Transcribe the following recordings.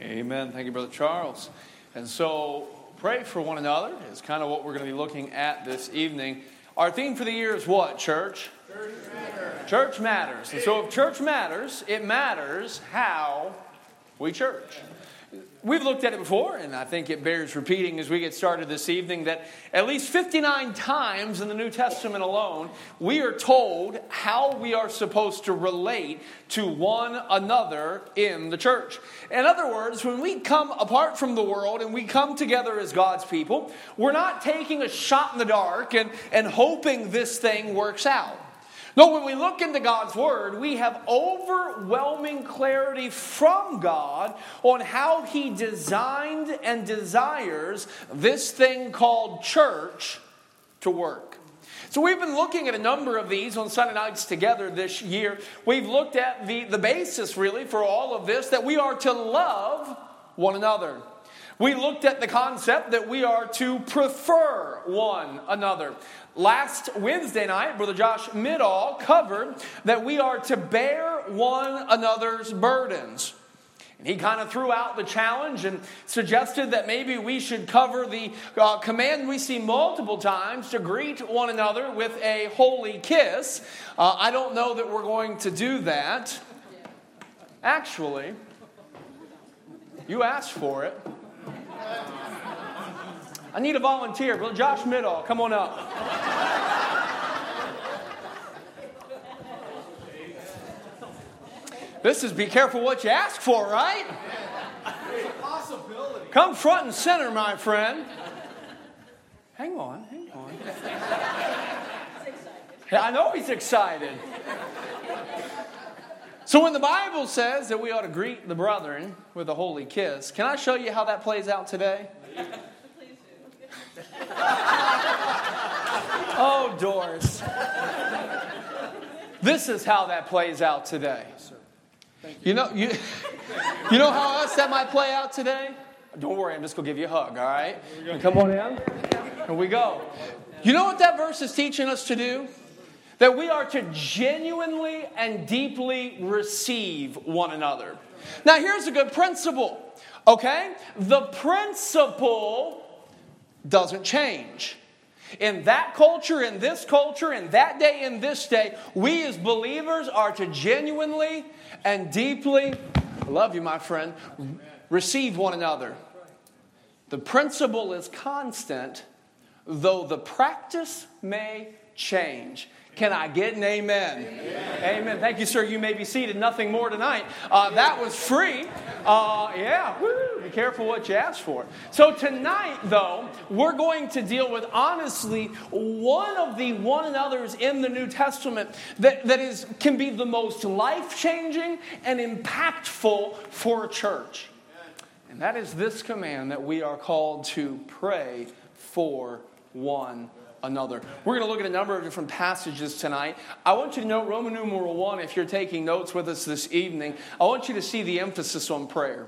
Amen. Thank you, Brother Charles. And so, pray for one another is kind of what we're going to be looking at this evening. Our theme for the year is what, church? Church matters. Church matters. And so, if church matters, it matters how we church. We've looked at it before, and I think it bears repeating as we get started this evening that at least 59 times in the New Testament alone, we are told how we are supposed to relate to one another in the church. In other words, when we come apart from the world and we come together as God's people, we're not taking a shot in the dark and, and hoping this thing works out. No, when we look into God's Word, we have overwhelming clarity from God on how He designed and desires this thing called church to work. So, we've been looking at a number of these on Sunday nights together this year. We've looked at the, the basis, really, for all of this that we are to love one another. We looked at the concept that we are to prefer one another. Last Wednesday night, Brother Josh Midall covered that we are to bear one another's burdens. And he kind of threw out the challenge and suggested that maybe we should cover the uh, command we see multiple times to greet one another with a holy kiss. Uh, I don't know that we're going to do that. Actually, you asked for it. I need a volunteer. Brother Josh Midall, come on up. This is be careful what you ask for, right? Come front and center, my friend. Hang on, hang on. I know he's excited. So, when the Bible says that we ought to greet the brethren with a holy kiss, can I show you how that plays out today? oh, Doris. This is how that plays out today. You know, you, you know how else that might play out today? Don't worry, I'm just going to give you a hug, all right? Come on in. Here we go. You know what that verse is teaching us to do? That we are to genuinely and deeply receive one another. Now, here's a good principle, okay? The principle doesn't change. In that culture, in this culture, in that day, in this day, we as believers are to genuinely and deeply, I love you, my friend, receive one another. The principle is constant, though the practice may change. Can I get an amen? Amen. amen. Thank you, sir. You may be seated. Nothing more tonight. Uh, that was free. Uh, yeah, Woo. be careful what you ask for. So, tonight, though, we're going to deal with honestly one of the one another's in the New Testament that, that is, can be the most life changing and impactful for a church. And that is this command that we are called to pray for one another. We're going to look at a number of different passages tonight. I want you to note Roman numeral one if you're taking notes with us this evening. I want you to see the emphasis on prayer.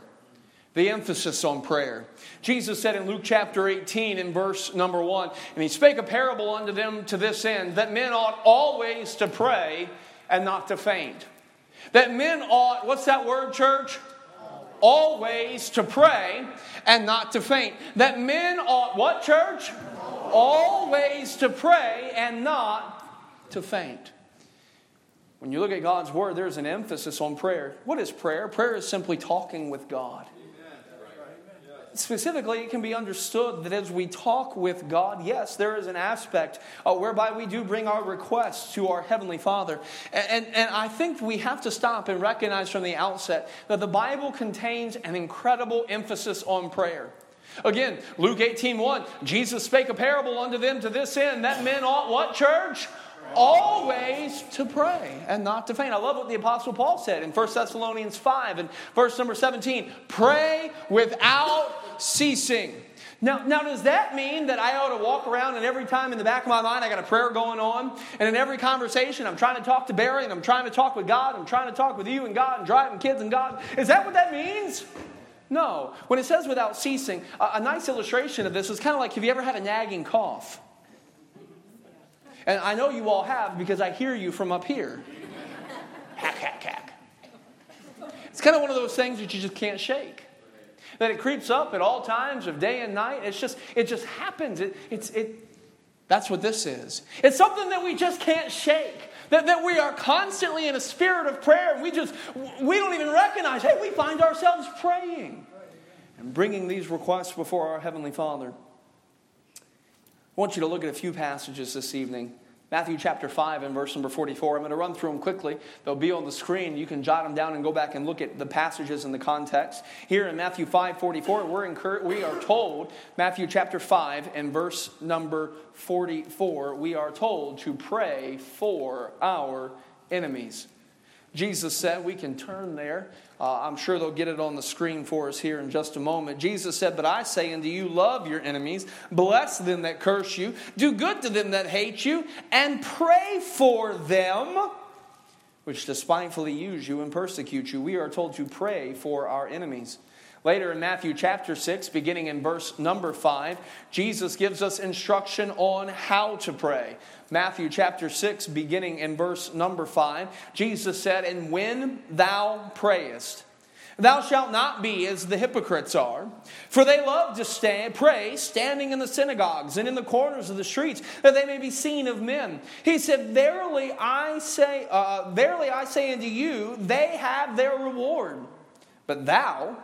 The emphasis on prayer. Jesus said in Luke chapter 18, in verse number 1, and he spake a parable unto them to this end, that men ought always to pray and not to faint. That men ought, what's that word, church? Always to pray and not to faint. That men ought, what, church? Always to pray and not to faint. When you look at God's word, there's an emphasis on prayer. What is prayer? Prayer is simply talking with God. Specifically, it can be understood that as we talk with God, yes, there is an aspect uh, whereby we do bring our requests to our Heavenly Father. And, and, and I think we have to stop and recognize from the outset that the Bible contains an incredible emphasis on prayer. Again, Luke 18 1, Jesus spake a parable unto them to this end that men ought what, church? Always to pray and not to faint. I love what the Apostle Paul said in 1 Thessalonians 5 and verse number 17 pray without ceasing. Now, now, does that mean that I ought to walk around and every time in the back of my mind I got a prayer going on? And in every conversation I'm trying to talk to Barry and I'm trying to talk with God, I'm trying to talk with you and God and driving kids and God? Is that what that means? No. When it says without ceasing, a, a nice illustration of this is kind of like have you ever had a nagging cough? And I know you all have because I hear you from up here. hack, hack, hack. It's kind of one of those things that you just can't shake. That it creeps up at all times of day and night. It's just, it just happens. It, it's, it, that's what this is. It's something that we just can't shake. That, that we are constantly in a spirit of prayer. And we just, we don't even recognize, hey, we find ourselves praying and bringing these requests before our Heavenly Father. I want you to look at a few passages this evening. Matthew chapter 5 and verse number 44. I'm going to run through them quickly. They'll be on the screen. You can jot them down and go back and look at the passages in the context. Here in Matthew 5 44, we're incur- we are told, Matthew chapter 5 and verse number 44, we are told to pray for our enemies. Jesus said, we can turn there. Uh, I'm sure they'll get it on the screen for us here in just a moment. Jesus said, But I say unto you, love your enemies, bless them that curse you, do good to them that hate you, and pray for them which despitefully use you and persecute you. We are told to pray for our enemies. Later in Matthew chapter 6, beginning in verse number 5, Jesus gives us instruction on how to pray. Matthew chapter 6, beginning in verse number 5, Jesus said, And when thou prayest, Thou shalt not be as the hypocrites are, for they love to stand, pray standing in the synagogues and in the corners of the streets, that they may be seen of men. He said, "Verily I say, uh, verily I say unto you, they have their reward. But thou,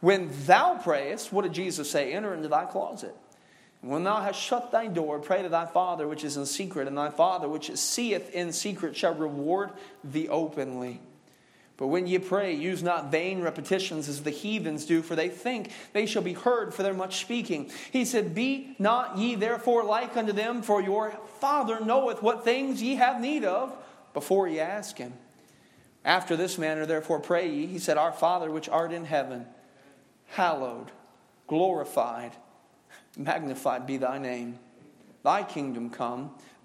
when thou prayest, what did Jesus say? Enter into thy closet. When thou hast shut thy door, pray to thy Father which is in secret, and thy Father which seeth in secret shall reward thee openly. But when ye pray, use not vain repetitions as the heathens do, for they think they shall be heard for their much speaking. He said, Be not ye therefore like unto them, for your Father knoweth what things ye have need of before ye ask him. After this manner, therefore, pray ye. He said, Our Father which art in heaven hallowed, glorified, magnified be thy name. Thy kingdom come,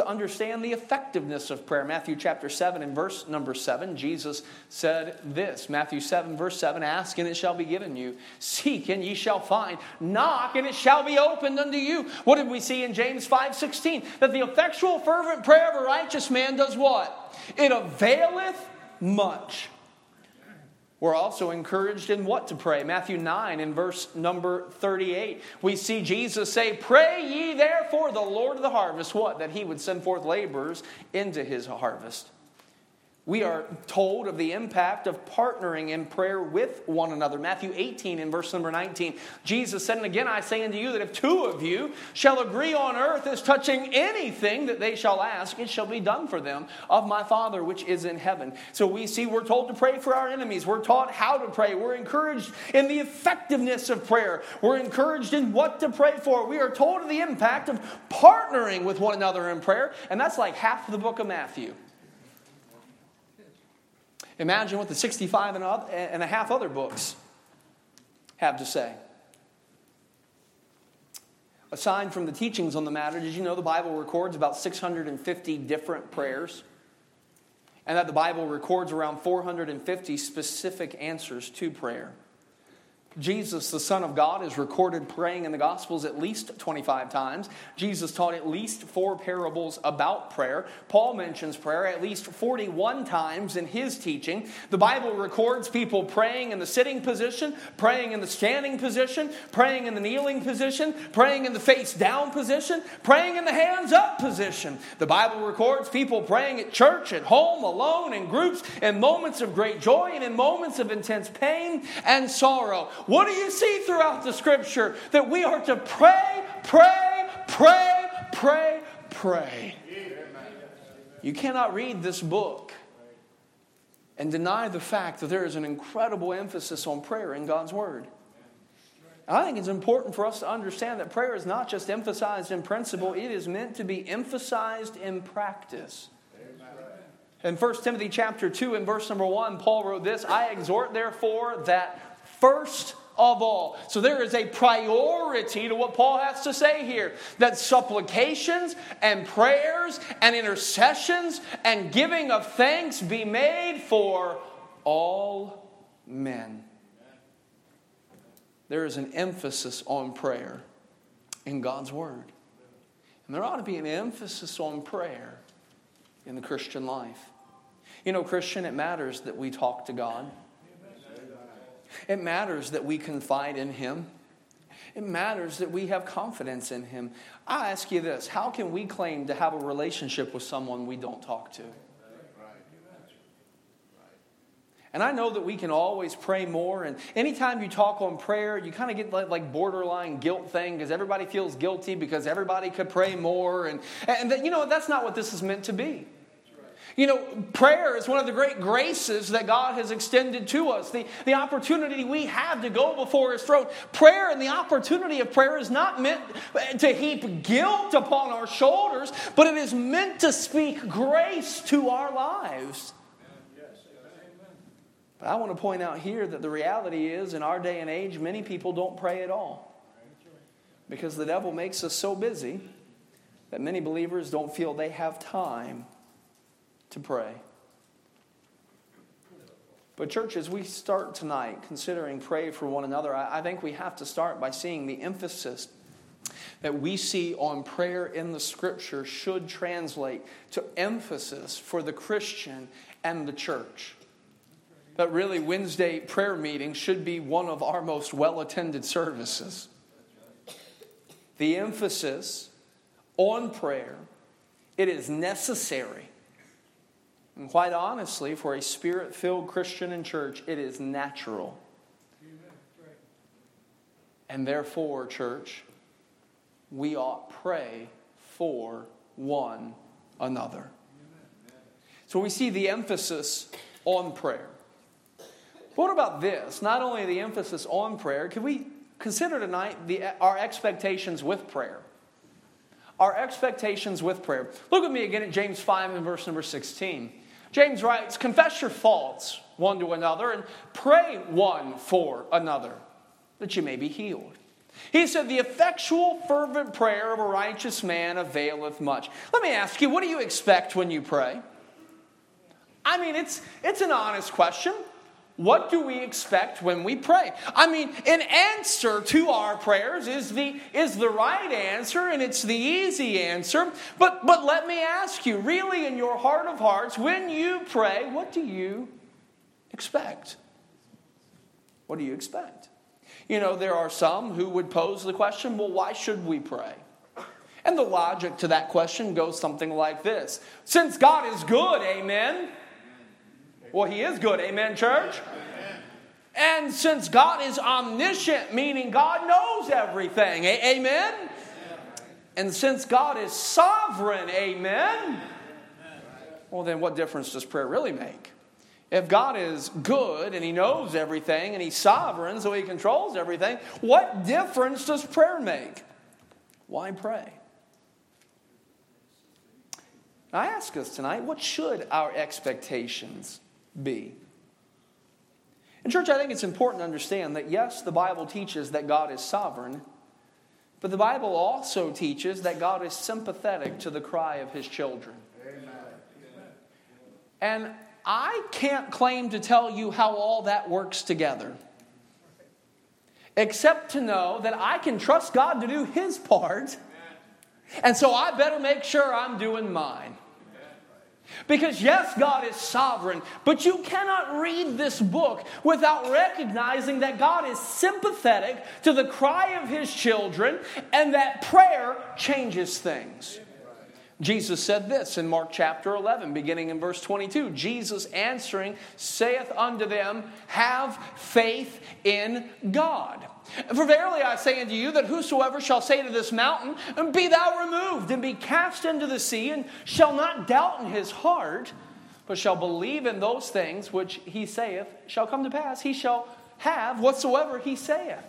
to understand the effectiveness of prayer. Matthew chapter 7 and verse number 7, Jesus said this Matthew 7, verse 7 Ask and it shall be given you, seek and ye shall find, knock and it shall be opened unto you. What did we see in James 5 16? That the effectual, fervent prayer of a righteous man does what? It availeth much. We're also encouraged in what to pray. Matthew 9 in verse number 38. We see Jesus say, Pray ye therefore the Lord of the harvest, what? That he would send forth laborers into his harvest. We are told of the impact of partnering in prayer with one another. Matthew 18 in verse number 19. Jesus said, And again I say unto you that if two of you shall agree on earth as touching anything that they shall ask, it shall be done for them of my Father which is in heaven. So we see we're told to pray for our enemies. We're taught how to pray. We're encouraged in the effectiveness of prayer. We're encouraged in what to pray for. We are told of the impact of partnering with one another in prayer. And that's like half the book of Matthew. Imagine what the 65 and a half other books have to say. Aside from the teachings on the matter, did you know the Bible records about 650 different prayers? And that the Bible records around 450 specific answers to prayer? Jesus, the Son of God, is recorded praying in the Gospels at least 25 times. Jesus taught at least four parables about prayer. Paul mentions prayer at least 41 times in his teaching. The Bible records people praying in the sitting position, praying in the standing position, praying in the kneeling position, praying in the face down position, praying in the hands up position. The Bible records people praying at church, at home, alone, in groups, in moments of great joy and in moments of intense pain and sorrow. What do you see throughout the scripture? That we are to pray, pray, pray, pray, pray. You cannot read this book and deny the fact that there is an incredible emphasis on prayer in God's Word. I think it's important for us to understand that prayer is not just emphasized in principle, it is meant to be emphasized in practice. In 1 Timothy chapter 2 and verse number 1, Paul wrote this I exhort therefore that first of all. So there is a priority to what Paul has to say here that supplications and prayers and intercessions and giving of thanks be made for all men. There is an emphasis on prayer in God's Word. And there ought to be an emphasis on prayer in the Christian life. You know, Christian, it matters that we talk to God. It matters that we confide in Him. It matters that we have confidence in Him. I ask you this how can we claim to have a relationship with someone we don't talk to? And I know that we can always pray more. And anytime you talk on prayer, you kind of get like, like borderline guilt thing because everybody feels guilty because everybody could pray more. And, and that, you know, that's not what this is meant to be. You know, prayer is one of the great graces that God has extended to us. The, the opportunity we have to go before His throne. Prayer and the opportunity of prayer is not meant to heap guilt upon our shoulders, but it is meant to speak grace to our lives. But I want to point out here that the reality is, in our day and age, many people don't pray at all. Because the devil makes us so busy that many believers don't feel they have time to pray. But, church, as we start tonight considering pray for one another, I think we have to start by seeing the emphasis that we see on prayer in the scripture should translate to emphasis for the Christian and the church. That really, Wednesday prayer meeting should be one of our most well attended services. The emphasis on prayer, it is necessary and quite honestly, for a spirit filled Christian and church, it is natural. And therefore, church, we ought pray for one another. So we see the emphasis on prayer. But what about this? Not only the emphasis on prayer, can we consider tonight the, our expectations with prayer? Our expectations with prayer. Look at me again at James 5 and verse number 16. James writes, Confess your faults one to another and pray one for another that you may be healed. He said, The effectual, fervent prayer of a righteous man availeth much. Let me ask you, what do you expect when you pray? I mean, it's, it's an honest question. What do we expect when we pray? I mean, an answer to our prayers is the, is the right answer and it's the easy answer. But, but let me ask you really, in your heart of hearts, when you pray, what do you expect? What do you expect? You know, there are some who would pose the question well, why should we pray? And the logic to that question goes something like this Since God is good, amen. Well, He is good. Amen, church? And since God is omniscient, meaning God knows everything, amen? And since God is sovereign, amen? Well, then what difference does prayer really make? If God is good and He knows everything and He's sovereign, so He controls everything, what difference does prayer make? Why pray? I ask us tonight, what should our expectations be. In church, I think it's important to understand that yes, the Bible teaches that God is sovereign, but the Bible also teaches that God is sympathetic to the cry of his children. Amen. And I can't claim to tell you how all that works together, except to know that I can trust God to do his part, and so I better make sure I'm doing mine. Because, yes, God is sovereign, but you cannot read this book without recognizing that God is sympathetic to the cry of his children and that prayer changes things. Jesus said this in Mark chapter 11, beginning in verse 22. Jesus answering saith unto them, Have faith in God. For verily I say unto you that whosoever shall say to this mountain, Be thou removed and be cast into the sea, and shall not doubt in his heart, but shall believe in those things which he saith shall come to pass, he shall have whatsoever he saith.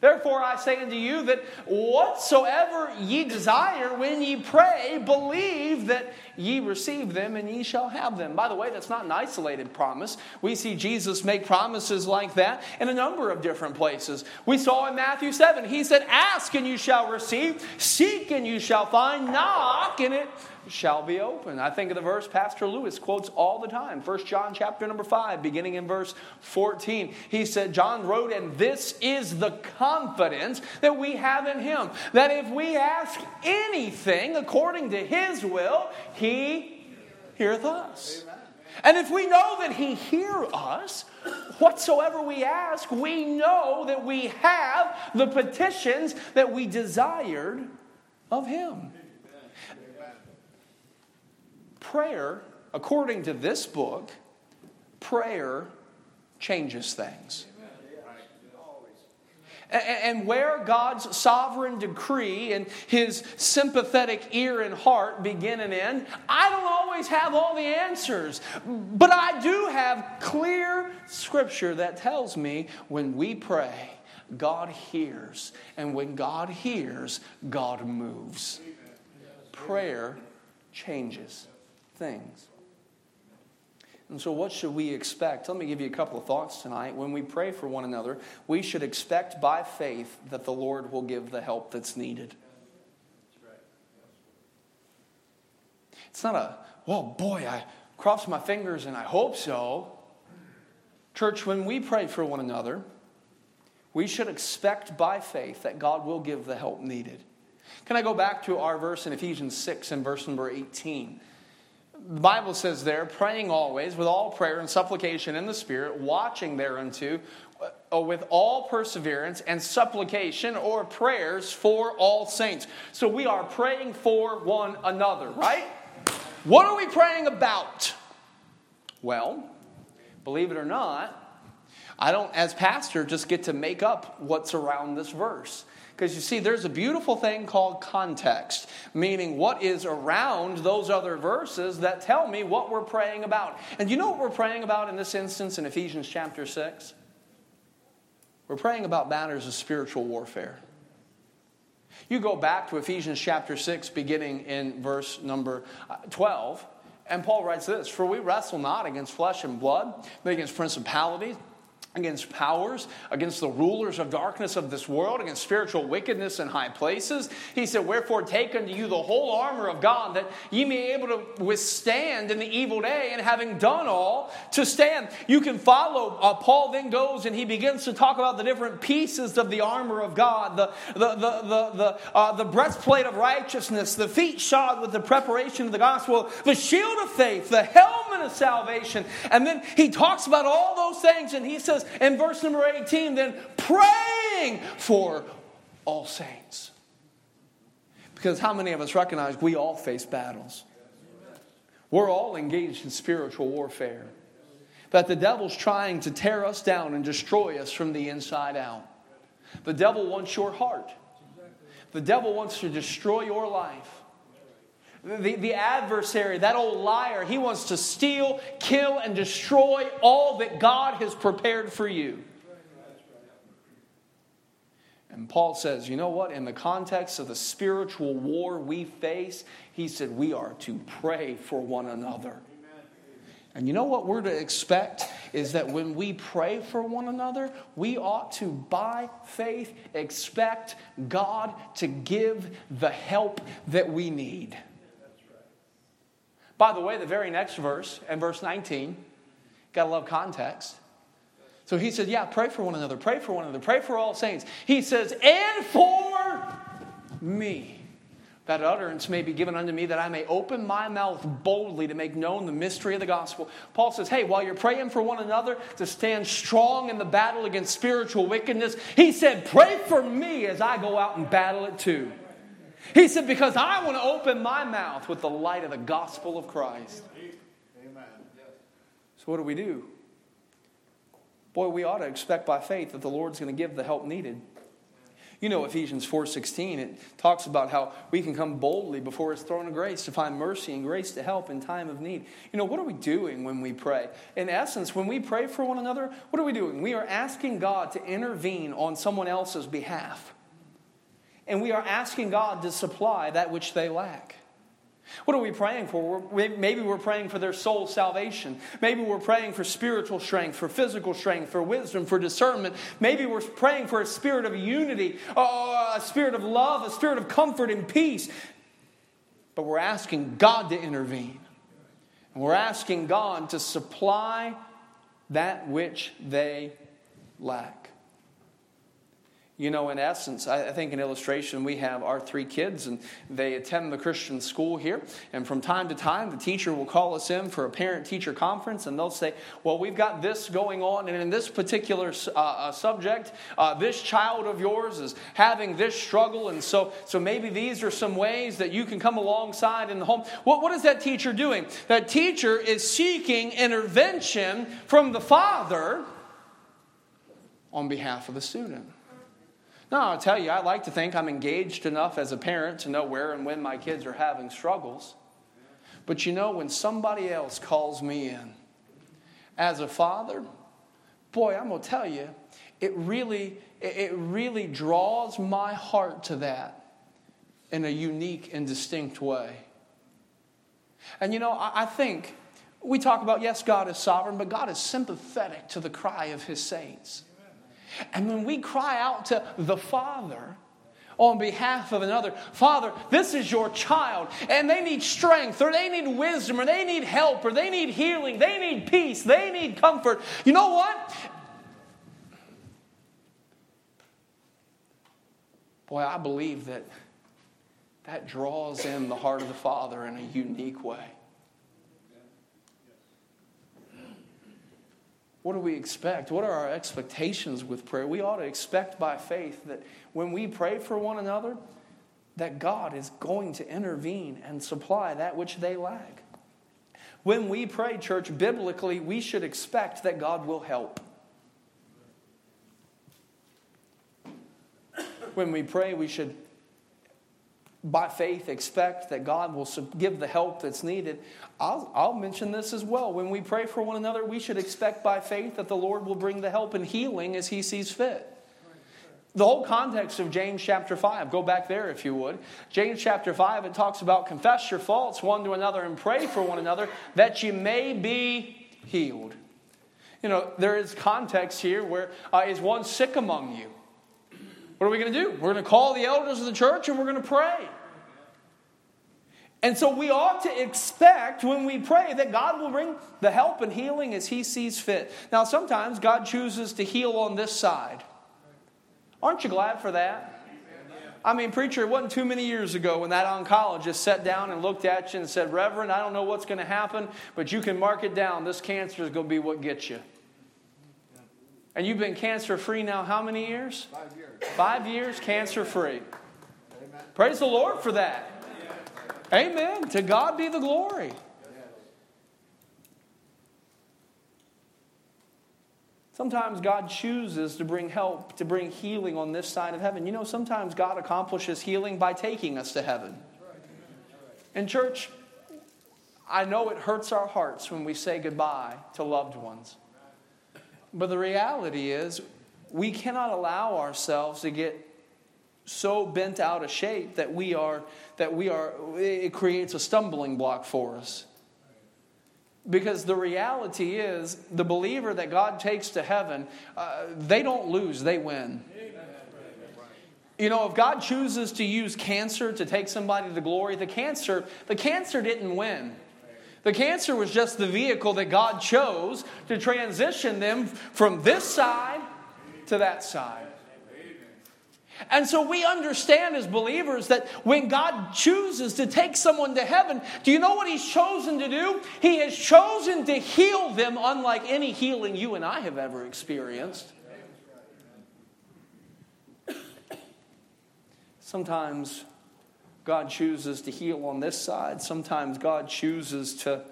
Therefore, I say unto you that whatsoever ye desire when ye pray, believe that ye receive them and ye shall have them. By the way, that's not an isolated promise. We see Jesus make promises like that in a number of different places. We saw in Matthew 7, he said, Ask and you shall receive, seek and you shall find, knock and it shall be open. I think of the verse Pastor Lewis quotes all the time. 1 John chapter number 5, beginning in verse 14. He said, John wrote, and this is the confidence that we have in him, that if we ask anything according to his will, he heareth us. And if we know that he hear us, whatsoever we ask, we know that we have the petitions that we desired of him prayer, according to this book, prayer changes things. And where God's sovereign decree and his sympathetic ear and heart begin and end, I don't always have all the answers. But I do have clear scripture that tells me when we pray, God hears. And when God hears, God moves. Prayer changes things. And so, what should we expect? Let me give you a couple of thoughts tonight. When we pray for one another, we should expect by faith that the Lord will give the help that's needed. It's not a, well, boy, I cross my fingers and I hope so. Church, when we pray for one another, we should expect by faith that God will give the help needed. Can I go back to our verse in Ephesians 6 and verse number 18? The Bible says there, praying always with all prayer and supplication in the Spirit, watching thereunto uh, with all perseverance and supplication or prayers for all saints. So we are praying for one another, right? What are we praying about? Well, believe it or not, I don't, as pastor, just get to make up what's around this verse. Because you see, there's a beautiful thing called context, meaning what is around those other verses that tell me what we're praying about. And you know what we're praying about in this instance in Ephesians chapter 6? We're praying about matters of spiritual warfare. You go back to Ephesians chapter 6, beginning in verse number uh, 12, and Paul writes this For we wrestle not against flesh and blood, but against principalities against powers, against the rulers of darkness of this world, against spiritual wickedness in high places. He said, Wherefore take unto you the whole armor of God, that ye may be able to withstand in the evil day, and having done all, to stand. You can follow. Uh, Paul then goes and he begins to talk about the different pieces of the armor of God the, the, the, the, the, uh, the breastplate of righteousness, the feet shod with the preparation of the gospel, the shield of faith, the helmet of salvation. And then he talks about all those things, and he says, says in verse number 18, then praying for all saints. Because how many of us recognize we all face battles? We're all engaged in spiritual warfare. That the devil's trying to tear us down and destroy us from the inside out. The devil wants your heart. The devil wants to destroy your life. The, the adversary, that old liar, he wants to steal, kill, and destroy all that God has prepared for you. And Paul says, you know what? In the context of the spiritual war we face, he said we are to pray for one another. And you know what we're to expect is that when we pray for one another, we ought to, by faith, expect God to give the help that we need. By the way, the very next verse, and verse 19, got to love context. So he says, Yeah, pray for one another, pray for one another, pray for all saints. He says, And for me, that utterance may be given unto me, that I may open my mouth boldly to make known the mystery of the gospel. Paul says, Hey, while you're praying for one another to stand strong in the battle against spiritual wickedness, he said, Pray for me as I go out and battle it too. He said, Because I want to open my mouth with the light of the gospel of Christ. Amen. So, what do we do? Boy, we ought to expect by faith that the Lord's going to give the help needed. You know Ephesians 4:16 it talks about how we can come boldly before his throne of grace to find mercy and grace to help in time of need. You know what are we doing when we pray? In essence, when we pray for one another, what are we doing? We are asking God to intervene on someone else's behalf. And we are asking God to supply that which they lack. What are we praying for? Maybe we're praying for their soul salvation. Maybe we're praying for spiritual strength, for physical strength, for wisdom, for discernment. Maybe we're praying for a spirit of unity, a spirit of love, a spirit of comfort and peace. But we're asking God to intervene. And we're asking God to supply that which they lack. You know, in essence, I think an illustration we have our three kids, and they attend the Christian school here. And from time to time, the teacher will call us in for a parent teacher conference, and they'll say, Well, we've got this going on, and in this particular uh, uh, subject, uh, this child of yours is having this struggle. And so, so maybe these are some ways that you can come alongside in the home. What, what is that teacher doing? That teacher is seeking intervention from the father on behalf of the student. No, I'll tell you, I like to think I'm engaged enough as a parent to know where and when my kids are having struggles. But you know, when somebody else calls me in as a father, boy, I'm going to tell you, it really, it really draws my heart to that in a unique and distinct way. And you know, I think we talk about, yes, God is sovereign, but God is sympathetic to the cry of his saints. And when we cry out to the Father, on behalf of another. Father, this is your child, and they need strength, or they need wisdom, or they need help, or they need healing, they need peace, they need comfort. You know what? Boy, I believe that that draws in the heart of the Father in a unique way. What do we expect? What are our expectations with prayer? We ought to expect by faith that when we pray for one another, that God is going to intervene and supply that which they lack. When we pray, church, biblically, we should expect that God will help. When we pray, we should by faith expect that God will give the help that's needed. I'll, I'll, mention this as well. When we pray for one another, we should expect by faith that the Lord will bring the help and healing as He sees fit. The whole context of James chapter 5, go back there if you would. James chapter 5, it talks about confess your faults one to another and pray for one another that you may be healed. You know, there is context here where uh, is one sick among you? What are we going to do? We're going to call the elders of the church and we're going to pray. And so we ought to expect when we pray that God will bring the help and healing as He sees fit. Now, sometimes God chooses to heal on this side. Aren't you glad for that? I mean, preacher, it wasn't too many years ago when that oncologist sat down and looked at you and said, Reverend, I don't know what's going to happen, but you can mark it down. This cancer is going to be what gets you. And you've been cancer free now how many years? Five years. Five years cancer free. Praise the Lord for that. Amen. To God be the glory. Sometimes God chooses to bring help, to bring healing on this side of heaven. You know, sometimes God accomplishes healing by taking us to heaven. In church, I know it hurts our hearts when we say goodbye to loved ones. But the reality is, we cannot allow ourselves to get so bent out of shape that we are that we are it creates a stumbling block for us. Because the reality is the believer that god takes to heaven uh, they don't lose they win. You know if god chooses to use cancer to take somebody to glory the cancer the cancer didn't win the cancer was just the vehicle that God chose to transition them from this side to that side. And so we understand as believers that when God chooses to take someone to heaven, do you know what He's chosen to do? He has chosen to heal them unlike any healing you and I have ever experienced. Sometimes God chooses to heal on this side. Sometimes God chooses to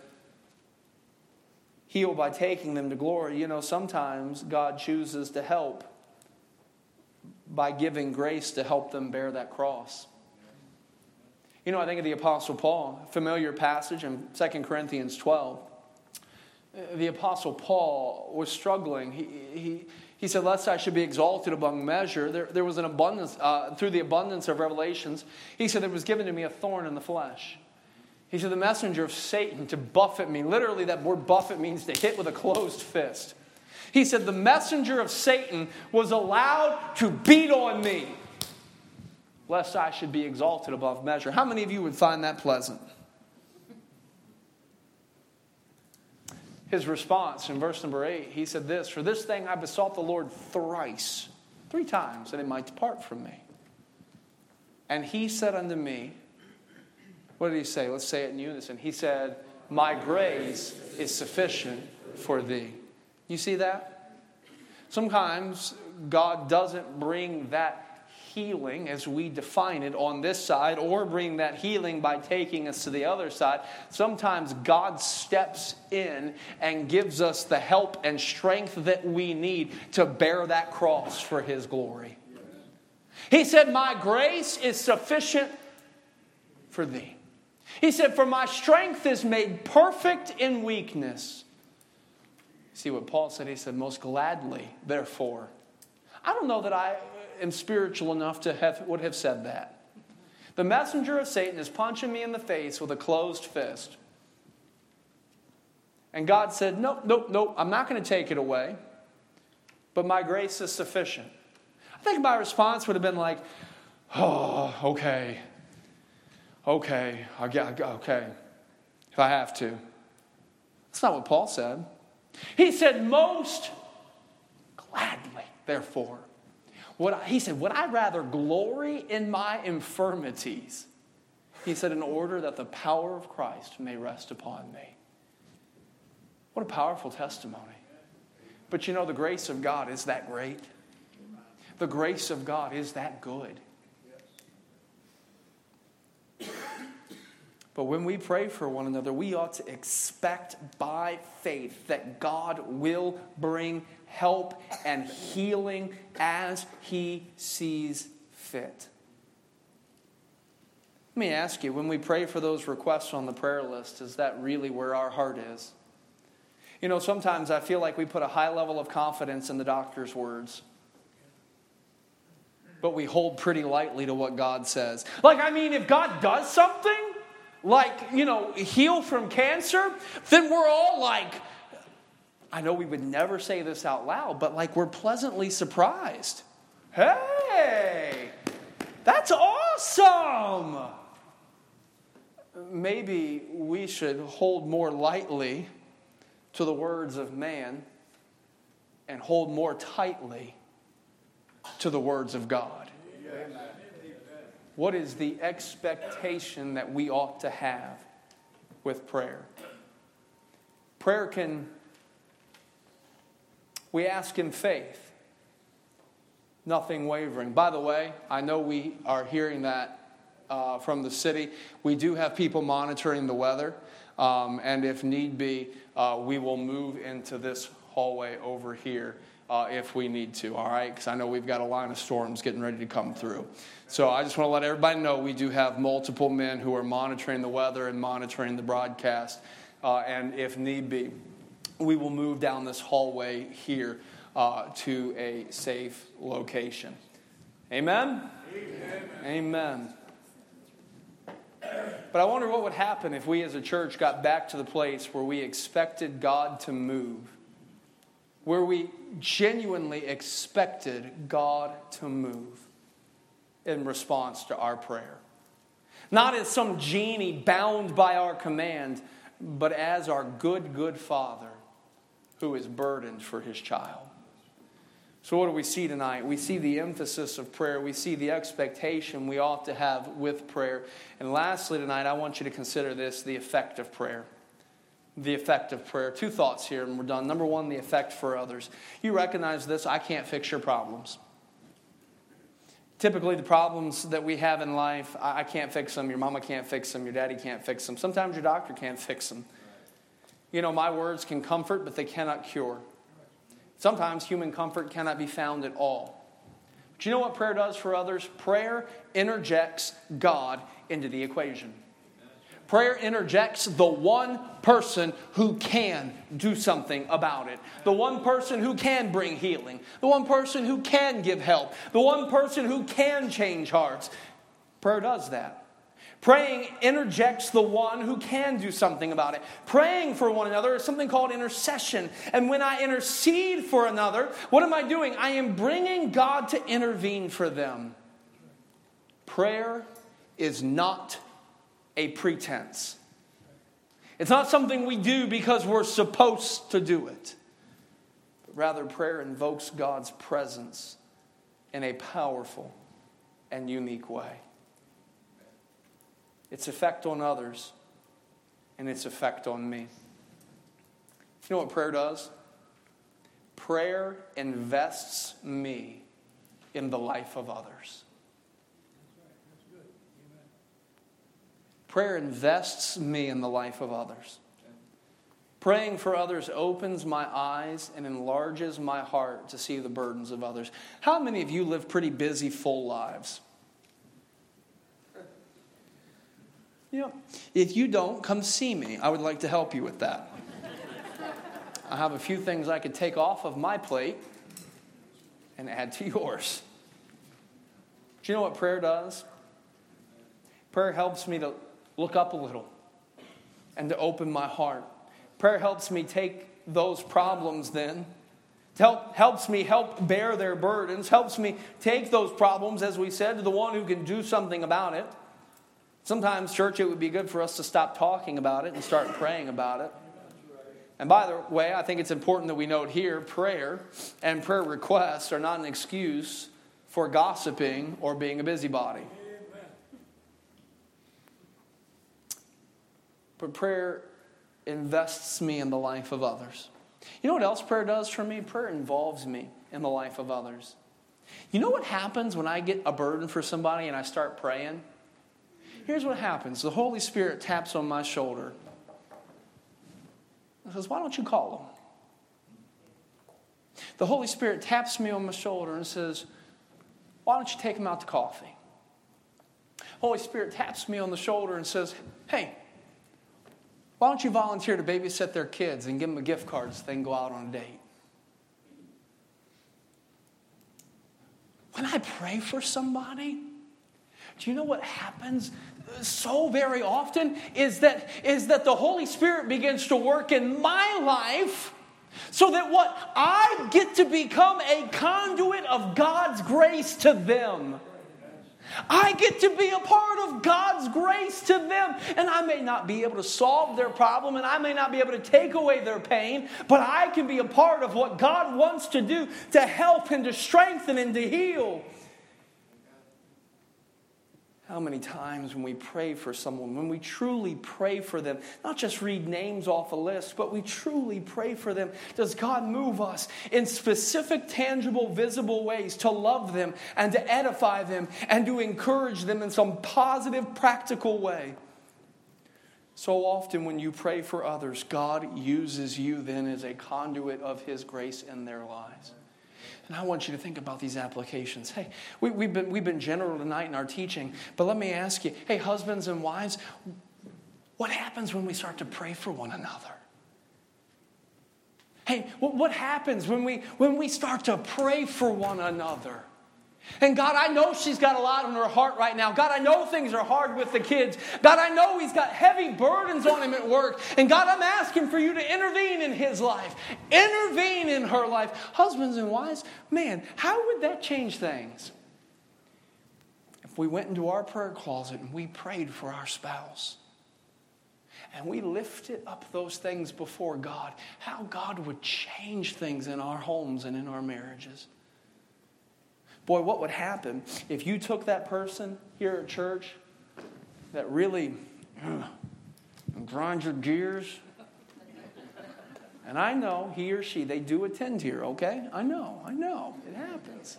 heal by taking them to glory. You know, sometimes God chooses to help by giving grace to help them bear that cross. You know, I think of the Apostle Paul, familiar passage in 2 Corinthians 12. The Apostle Paul was struggling. He, he, he said, Lest I should be exalted above measure. There, there was an abundance, uh, through the abundance of revelations, he said, There was given to me a thorn in the flesh. He said, The messenger of Satan to buffet me. Literally, that word buffet means to hit with a closed fist. He said, The messenger of Satan was allowed to beat on me, lest I should be exalted above measure. How many of you would find that pleasant? His response in verse number eight, he said this For this thing I besought the Lord thrice, three times, that it might depart from me. And he said unto me, What did he say? Let's say it in unison. He said, My grace is sufficient for thee. You see that? Sometimes God doesn't bring that healing as we define it on this side or bring that healing by taking us to the other side. Sometimes God steps in and gives us the help and strength that we need to bear that cross for His glory. He said, My grace is sufficient for thee. He said, For my strength is made perfect in weakness. See what Paul said? He said, Most gladly, therefore. I don't know that I am spiritual enough to have, would have said that. The messenger of Satan is punching me in the face with a closed fist. And God said, Nope, nope, nope, I'm not going to take it away, but my grace is sufficient. I think my response would have been like, Oh, okay. Okay, I get, okay, if I have to. That's not what Paul said. He said, Most gladly, therefore. I, he said, Would I rather glory in my infirmities? He said, In order that the power of Christ may rest upon me. What a powerful testimony. But you know, the grace of God is that great. The grace of God is that good. But when we pray for one another, we ought to expect by faith that God will bring help and healing as He sees fit. Let me ask you when we pray for those requests on the prayer list, is that really where our heart is? You know, sometimes I feel like we put a high level of confidence in the doctor's words but we hold pretty lightly to what God says. Like, I mean, if God does something, like, you know, heal from cancer, then we're all like, I know we would never say this out loud, but like we're pleasantly surprised. Hey, that's awesome. Maybe we should hold more lightly to the words of man and hold more tightly to the words of God. What is the expectation that we ought to have with prayer? Prayer can, we ask in faith, nothing wavering. By the way, I know we are hearing that uh, from the city. We do have people monitoring the weather, um, and if need be, uh, we will move into this hallway over here uh, if we need to, all right? Because I know we've got a line of storms getting ready to come through. So I just want to let everybody know we do have multiple men who are monitoring the weather and monitoring the broadcast. Uh, and if need be, we will move down this hallway here uh, to a safe location. Amen? Amen? Amen. But I wonder what would happen if we as a church got back to the place where we expected God to move where we genuinely expected God to move in response to our prayer. Not as some genie bound by our command, but as our good, good Father who is burdened for his child. So, what do we see tonight? We see the emphasis of prayer. We see the expectation we ought to have with prayer. And lastly, tonight, I want you to consider this the effect of prayer the effect of prayer. Two thoughts here, and we're done. Number one, the effect for others. You recognize this I can't fix your problems. Typically, the problems that we have in life, I can't fix them. Your mama can't fix them. Your daddy can't fix them. Sometimes your doctor can't fix them. You know, my words can comfort, but they cannot cure. Sometimes human comfort cannot be found at all. But you know what prayer does for others? Prayer interjects God into the equation. Prayer interjects the one person who can do something about it, the one person who can bring healing, the one person who can give help, the one person who can change hearts. Prayer does that. Praying interjects the one who can do something about it. Praying for one another is something called intercession. And when I intercede for another, what am I doing? I am bringing God to intervene for them. Prayer is not a pretense. It's not something we do because we're supposed to do it. But rather, prayer invokes God's presence in a powerful and unique way. Its effect on others and its effect on me. You know what prayer does? Prayer invests me in the life of others. Prayer invests me in the life of others. Praying for others opens my eyes and enlarges my heart to see the burdens of others. How many of you live pretty busy, full lives? Know, if you don't, come see me. I would like to help you with that. I have a few things I could take off of my plate and add to yours. Do you know what prayer does? Prayer helps me to look up a little and to open my heart. Prayer helps me take those problems then. Help, helps me help bear their burdens, helps me take those problems, as we said, to the one who can do something about it. Sometimes, church, it would be good for us to stop talking about it and start praying about it. And by the way, I think it's important that we note here prayer and prayer requests are not an excuse for gossiping or being a busybody. But prayer invests me in the life of others. You know what else prayer does for me? Prayer involves me in the life of others. You know what happens when I get a burden for somebody and I start praying? Here's what happens the Holy Spirit taps on my shoulder and says, Why don't you call him? The Holy Spirit taps me on my shoulder and says, Why don't you take him out to coffee? Holy Spirit taps me on the shoulder and says, Hey, why don't you volunteer to babysit their kids and give them a gift card so they can go out on a date? When I pray for somebody, do you know what happens so very often is that, is that the Holy Spirit begins to work in my life so that what I get to become a conduit of God's grace to them. I get to be a part of God's grace to them. And I may not be able to solve their problem and I may not be able to take away their pain, but I can be a part of what God wants to do to help and to strengthen and to heal. How many times when we pray for someone, when we truly pray for them, not just read names off a list, but we truly pray for them, does God move us in specific, tangible, visible ways to love them and to edify them and to encourage them in some positive, practical way? So often, when you pray for others, God uses you then as a conduit of His grace in their lives. And I want you to think about these applications. Hey, we, have been, we've been general tonight in our teaching, but let me ask you hey, husbands and wives, what happens when we start to pray for one another? Hey, what happens when we, when we start to pray for one another? And God, I know she's got a lot on her heart right now. God, I know things are hard with the kids. God, I know he's got heavy burdens on him at work. And God, I'm asking for you to intervene in his life, intervene in her life. Husbands and wives, man, how would that change things? If we went into our prayer closet and we prayed for our spouse and we lifted up those things before God, how God would change things in our homes and in our marriages. Boy, what would happen if you took that person here at church that really uh, grinds your gears? And I know he or she, they do attend here, okay? I know, I know, it happens.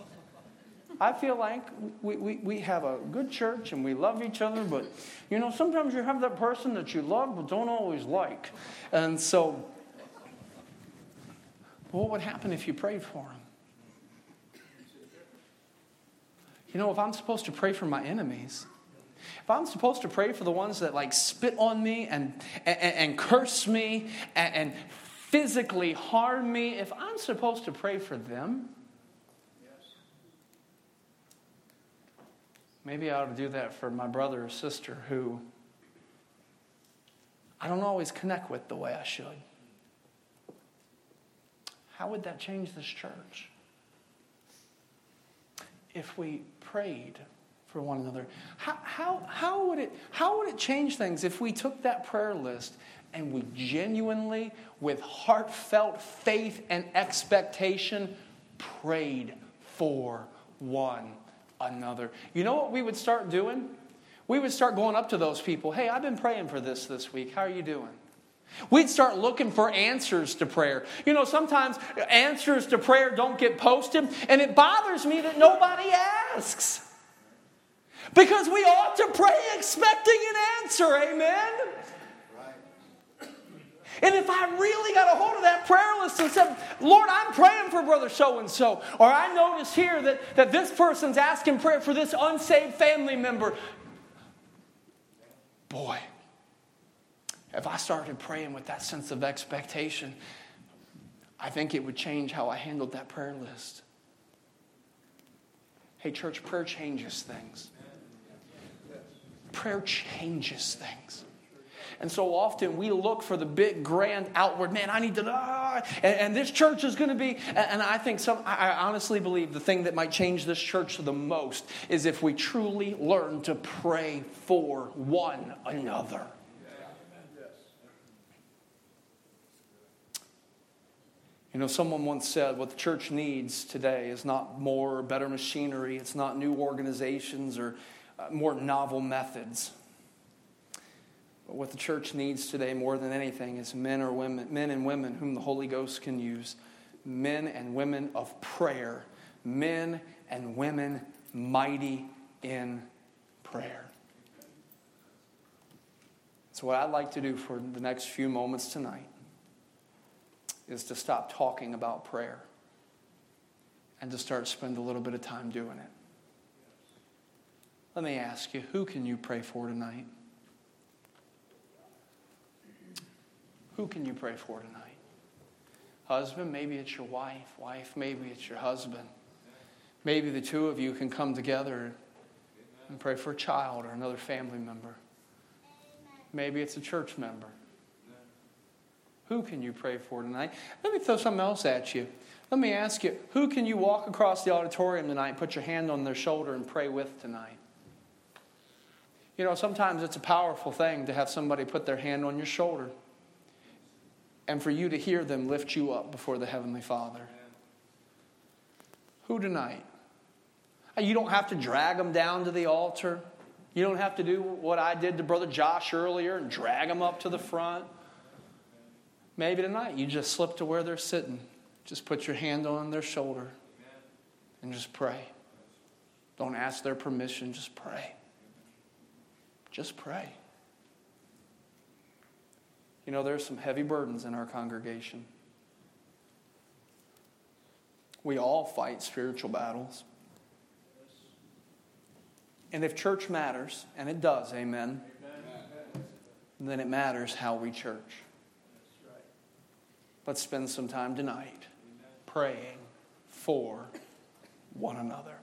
I feel like we, we, we have a good church and we love each other, but you know, sometimes you have that person that you love but don't always like. And so, what would happen if you prayed for them? You know, if I'm supposed to pray for my enemies, if I'm supposed to pray for the ones that like spit on me and, and, and curse me and, and physically harm me, if I'm supposed to pray for them, maybe I ought to do that for my brother or sister who I don't always connect with the way I should. How would that change this church? If we prayed for one another. How, how, how, would it, how would it change things if we took that prayer list and we genuinely, with heartfelt faith and expectation, prayed for one another? You know what we would start doing? We would start going up to those people. Hey, I've been praying for this this week. How are you doing? We'd start looking for answers to prayer. You know, sometimes answers to prayer don't get posted, and it bothers me that nobody asks. Because we ought to pray expecting an answer, amen? And if I really got a hold of that prayer list and said, Lord, I'm praying for brother so and so, or I notice here that, that this person's asking prayer for this unsaved family member, boy, if I started praying with that sense of expectation, I think it would change how I handled that prayer list. Hey, church, prayer changes things. Prayer changes things. And so often we look for the big, grand, outward, man, I need to, ah, and, and this church is going to be. And, and I think some, I honestly believe the thing that might change this church the most is if we truly learn to pray for one another. You know, someone once said what the church needs today is not more or better machinery, it's not new organizations or uh, more novel methods. But what the church needs today more than anything is men or women, men and women whom the Holy Ghost can use, men and women of prayer, men and women mighty in prayer. So, what I'd like to do for the next few moments tonight is to stop talking about prayer and to start spend a little bit of time doing it. Let me ask you, who can you pray for tonight? Who can you pray for tonight? Husband, maybe it's your wife. Wife, maybe it's your husband. Maybe the two of you can come together and pray for a child or another family member. Maybe it's a church member. Who can you pray for tonight? Let me throw something else at you. Let me ask you, who can you walk across the auditorium tonight, put your hand on their shoulder, and pray with tonight? You know, sometimes it's a powerful thing to have somebody put their hand on your shoulder and for you to hear them lift you up before the Heavenly Father. Who tonight? Uh, you don't have to drag them down to the altar. You don't have to do what I did to Brother Josh earlier and drag them up to the front. Maybe tonight you just slip to where they're sitting. Just put your hand on their shoulder and just pray. Don't ask their permission, just pray. Just pray. You know, there's some heavy burdens in our congregation. We all fight spiritual battles. And if church matters, and it does, amen, amen. then it matters how we church. Let's spend some time tonight praying for one another.